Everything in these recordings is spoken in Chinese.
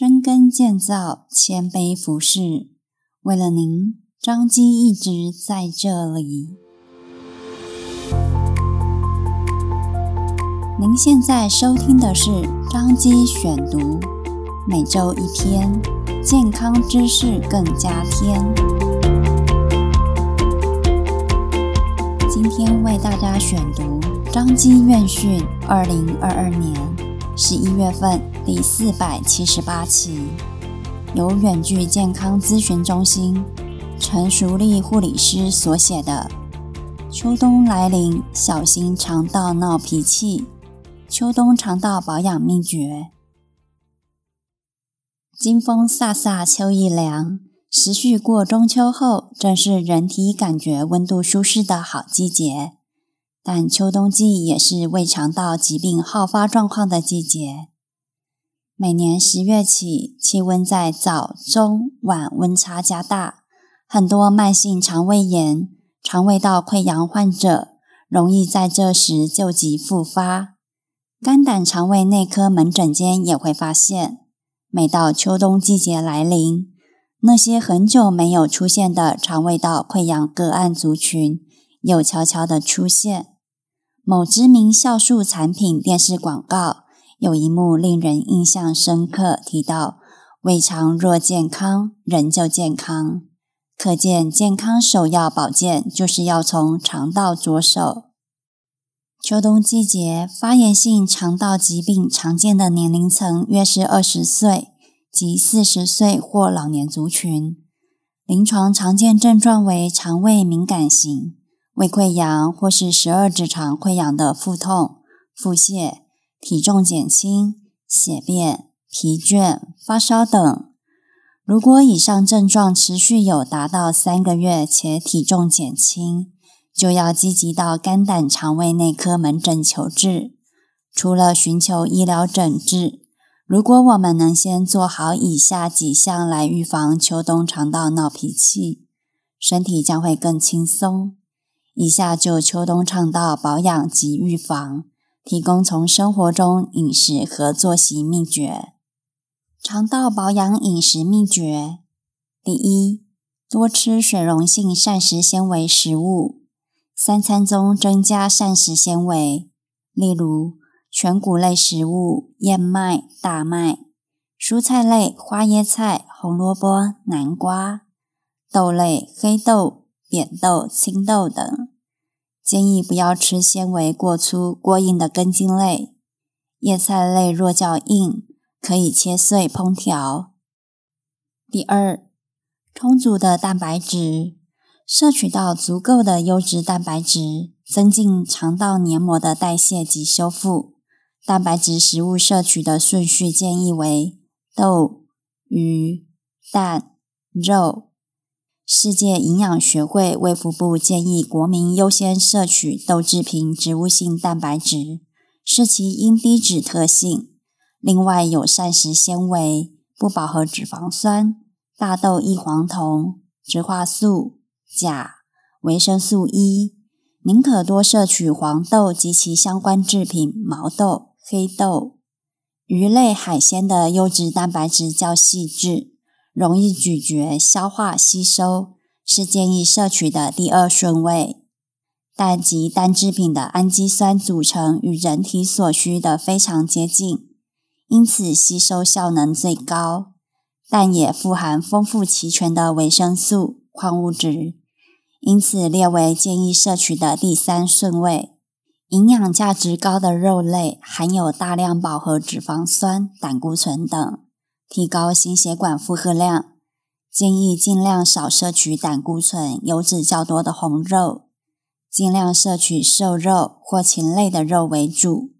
深耕建造，谦卑服侍，为了您，张基一直在这里。您现在收听的是张基选读，每周一篇健康知识更加添。今天为大家选读张基院讯二零二二年十一月份。第四百七十八期，由远距健康咨询中心陈淑丽护理师所写的《秋冬来临，小心肠道闹脾气》，秋冬肠道保养秘诀。金风飒飒，秋意凉，时序过中秋后，正是人体感觉温度舒适的好季节。但秋冬季也是胃肠道疾病好发状况的季节。每年十月起，气温在早、中、晚温差加大，很多慢性肠胃炎、肠胃道溃疡患者容易在这时旧疾复发。肝胆肠胃内科门诊间也会发现，每到秋冬季节来临，那些很久没有出现的肠胃道溃疡个案族群又悄悄地出现。某知名酵素产品电视广告。有一幕令人印象深刻，提到胃肠若健康，人就健康。可见健康首要保健就是要从肠道着手。秋冬季节，发炎性肠道疾病常见的年龄层约是二十岁及四十岁或老年族群。临床常见症状为肠胃敏感型、胃溃疡或是十二指肠溃疡的腹痛、腹泻。体重减轻、血便、疲倦、发烧等。如果以上症状持续有达到三个月且体重减轻，就要积极到肝胆肠胃内科门诊求治。除了寻求医疗诊治，如果我们能先做好以下几项来预防秋冬肠道闹脾气，身体将会更轻松。以下就秋冬肠道保养及预防。提供从生活中饮食和作息秘诀。肠道保养饮食秘诀：第一，多吃水溶性膳食纤维食物，三餐中增加膳食纤维，例如全谷类食物、燕麦、大麦；蔬菜类花椰菜、红萝卜、南瓜；豆类黑豆、扁豆、青豆等。建议不要吃纤维过粗、过硬的根茎类，叶菜类若较硬，可以切碎烹调。第二，充足的蛋白质，摄取到足够的优质蛋白质，增进肠道黏膜的代谢及修复。蛋白质食物摄取的顺序建议为豆、鱼、蛋、肉。世界营养学会卫福部建议国民优先摄取豆制品植物性蛋白质，视其因低脂特性。另外有膳食纤维、不饱和脂肪酸、大豆异黄酮、植化素、钾、维生素 E。宁可多摄取黄豆及其相关制品毛豆、黑豆。鱼类、海鲜的优质蛋白质较细致。容易咀嚼、消化、吸收，是建议摄取的第二顺位。蛋及蛋制品的氨基酸组成与人体所需的非常接近，因此吸收效能最高。蛋也富含丰富齐全的维生素、矿物质，因此列为建议摄取的第三顺位。营养价值高的肉类含有大量饱和脂肪酸、胆固醇等。提高心血管负荷量，建议尽量少摄取胆固醇、油脂较多的红肉，尽量摄取瘦肉或禽类的肉为主。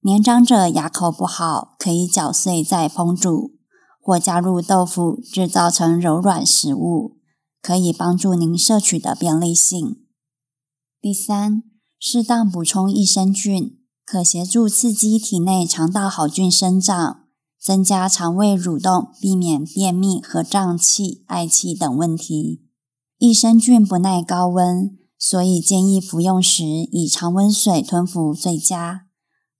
年长者牙口不好，可以搅碎再烹煮，或加入豆腐制造成柔软食物，可以帮助您摄取的便利性。第三，适当补充益生菌，可协助刺激体内肠道好菌生长。增加肠胃蠕动，避免便秘和胀气、嗳气等问题。益生菌不耐高温，所以建议服用时以常温水吞服最佳。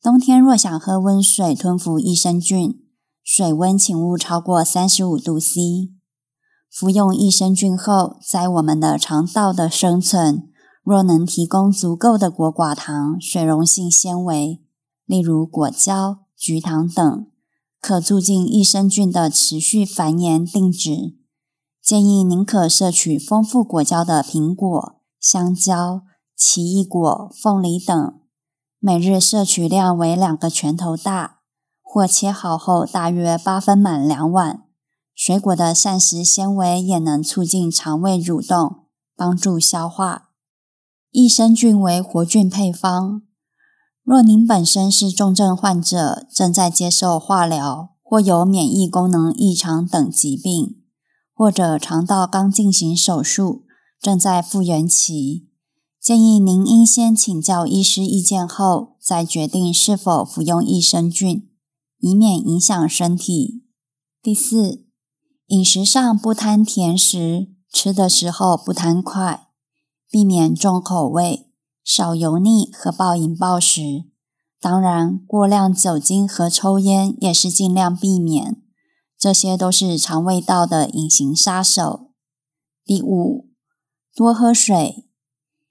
冬天若想喝温水吞服益生菌，水温请勿超过三十五度 C。服用益生菌后，在我们的肠道的生存，若能提供足够的果寡糖、水溶性纤维，例如果胶、菊糖等，可促进益生菌的持续繁衍定植。建议您可摄取丰富果胶的苹果、香蕉、奇异果、凤梨等，每日摄取量为两个拳头大。或切好后，大约八分满两碗。水果的膳食纤维也能促进肠胃蠕动，帮助消化。益生菌为活菌配方。若您本身是重症患者，正在接受化疗，或有免疫功能异常等疾病，或者肠道刚进行手术，正在复原期，建议您应先请教医师意见后，再决定是否服用益生菌。以免影响身体。第四，饮食上不贪甜食，吃的时候不贪快，避免重口味，少油腻和暴饮暴食。当然，过量酒精和抽烟也是尽量避免，这些都是肠胃道的隐形杀手。第五，多喝水。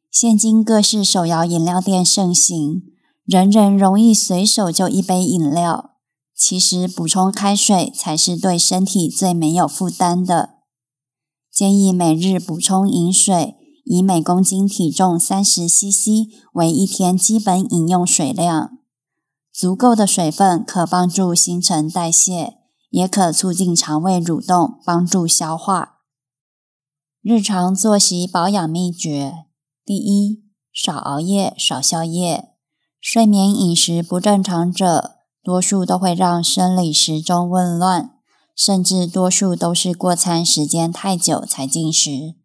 现今各式手摇饮料店盛行，人人容易随手就一杯饮料。其实补充开水才是对身体最没有负担的。建议每日补充饮水，以每公斤体重三十 CC 为一天基本饮用水量。足够的水分可帮助新陈代谢，也可促进肠胃蠕动，帮助消化。日常作息保养秘诀：第一，少熬夜，少宵夜。睡眠饮食不正常者，多数都会让生理时钟紊乱，甚至多数都是过餐时间太久才进食，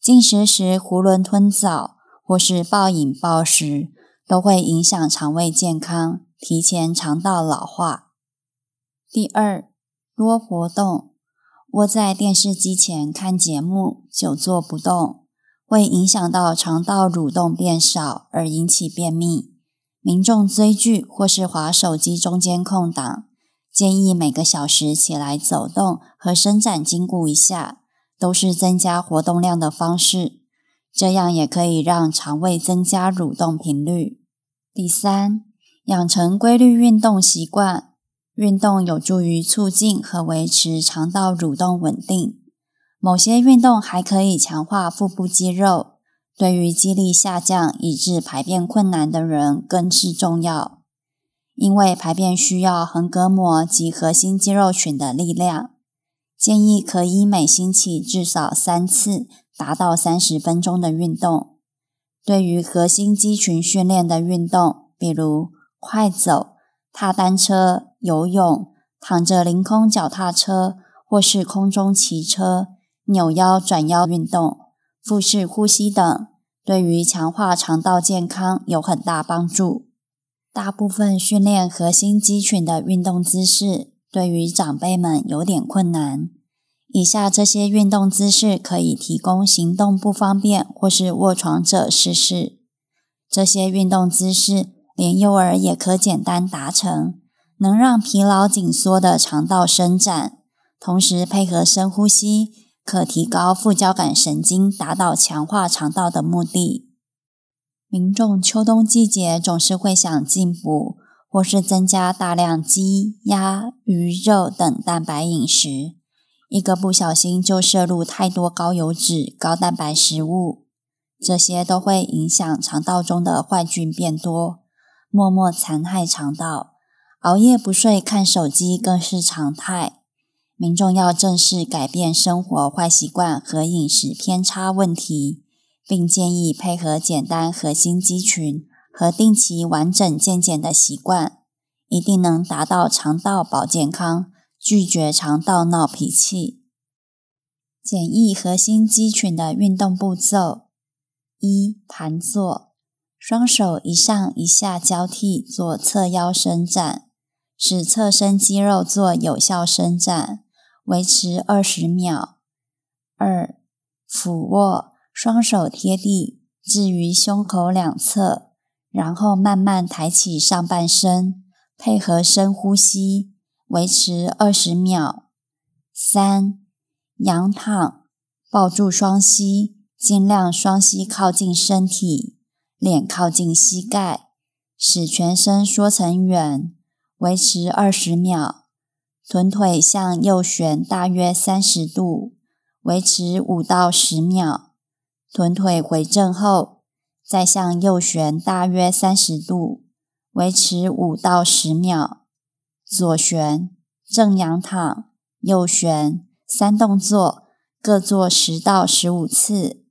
进食时囫囵吞枣或是暴饮暴食，都会影响肠胃健康，提前肠道老化。第二，多活动，窝在电视机前看节目，久坐不动，会影响到肠道蠕动变少，而引起便秘。民众追剧或是滑手机中间空档，建议每个小时起来走动和伸展筋骨一下，都是增加活动量的方式。这样也可以让肠胃增加蠕动频率。第三，养成规律运动习惯，运动有助于促进和维持肠道蠕动稳定。某些运动还可以强化腹部肌肉。对于肌力下降以致排便困难的人更是重要，因为排便需要横膈膜及核心肌肉群的力量。建议可以每星期至少三次，达到三十分钟的运动。对于核心肌群训练的运动，比如快走、踏单车、游泳、躺着凌空脚踏车或是空中骑车、扭腰转腰运动。腹式呼吸等，对于强化肠道健康有很大帮助。大部分训练核心肌群的运动姿势，对于长辈们有点困难。以下这些运动姿势可以提供行动不方便或是卧床者试试。这些运动姿势，连幼儿也可简单达成，能让疲劳紧缩的肠道伸展，同时配合深呼吸。可提高副交感神经，达到强化肠道的目的。民众秋冬季节总是会想进补，或是增加大量鸡、鸭、鱼肉等蛋白饮食，一个不小心就摄入太多高油脂、高蛋白食物，这些都会影响肠道中的坏菌变多，默默残害肠道。熬夜不睡、看手机更是常态。民众要正视改变生活坏习惯和饮食偏差问题，并建议配合简单核心肌群和定期完整健检的习惯，一定能达到肠道保健康，拒绝肠道闹脾气。简易核心肌群的运动步骤：一、盘坐，双手一上一下交替做侧腰伸展，使侧身肌肉做有效伸展。维持二十秒。二、俯卧，双手贴地，置于胸口两侧，然后慢慢抬起上半身，配合深呼吸，维持二十秒。三、仰躺，抱住双膝，尽量双膝靠近身体，脸靠近膝盖，使全身缩成圆，维持二十秒。臀腿向右旋大约三十度，维持五到十秒。臀腿回正后，再向右旋大约三十度，维持五到十秒。左旋、正仰躺、右旋三动作，各做十到十五次。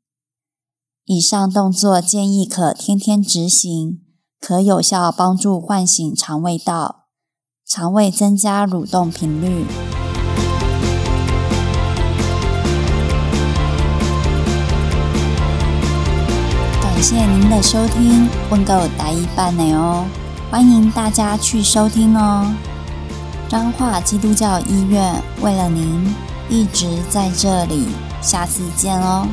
以上动作建议可天天执行，可有效帮助唤醒肠胃道。肠胃增加蠕动频率。感谢您的收听，问够答一半呢哦，欢迎大家去收听哦。彰化基督教医院为了您一直在这里，下次见哦。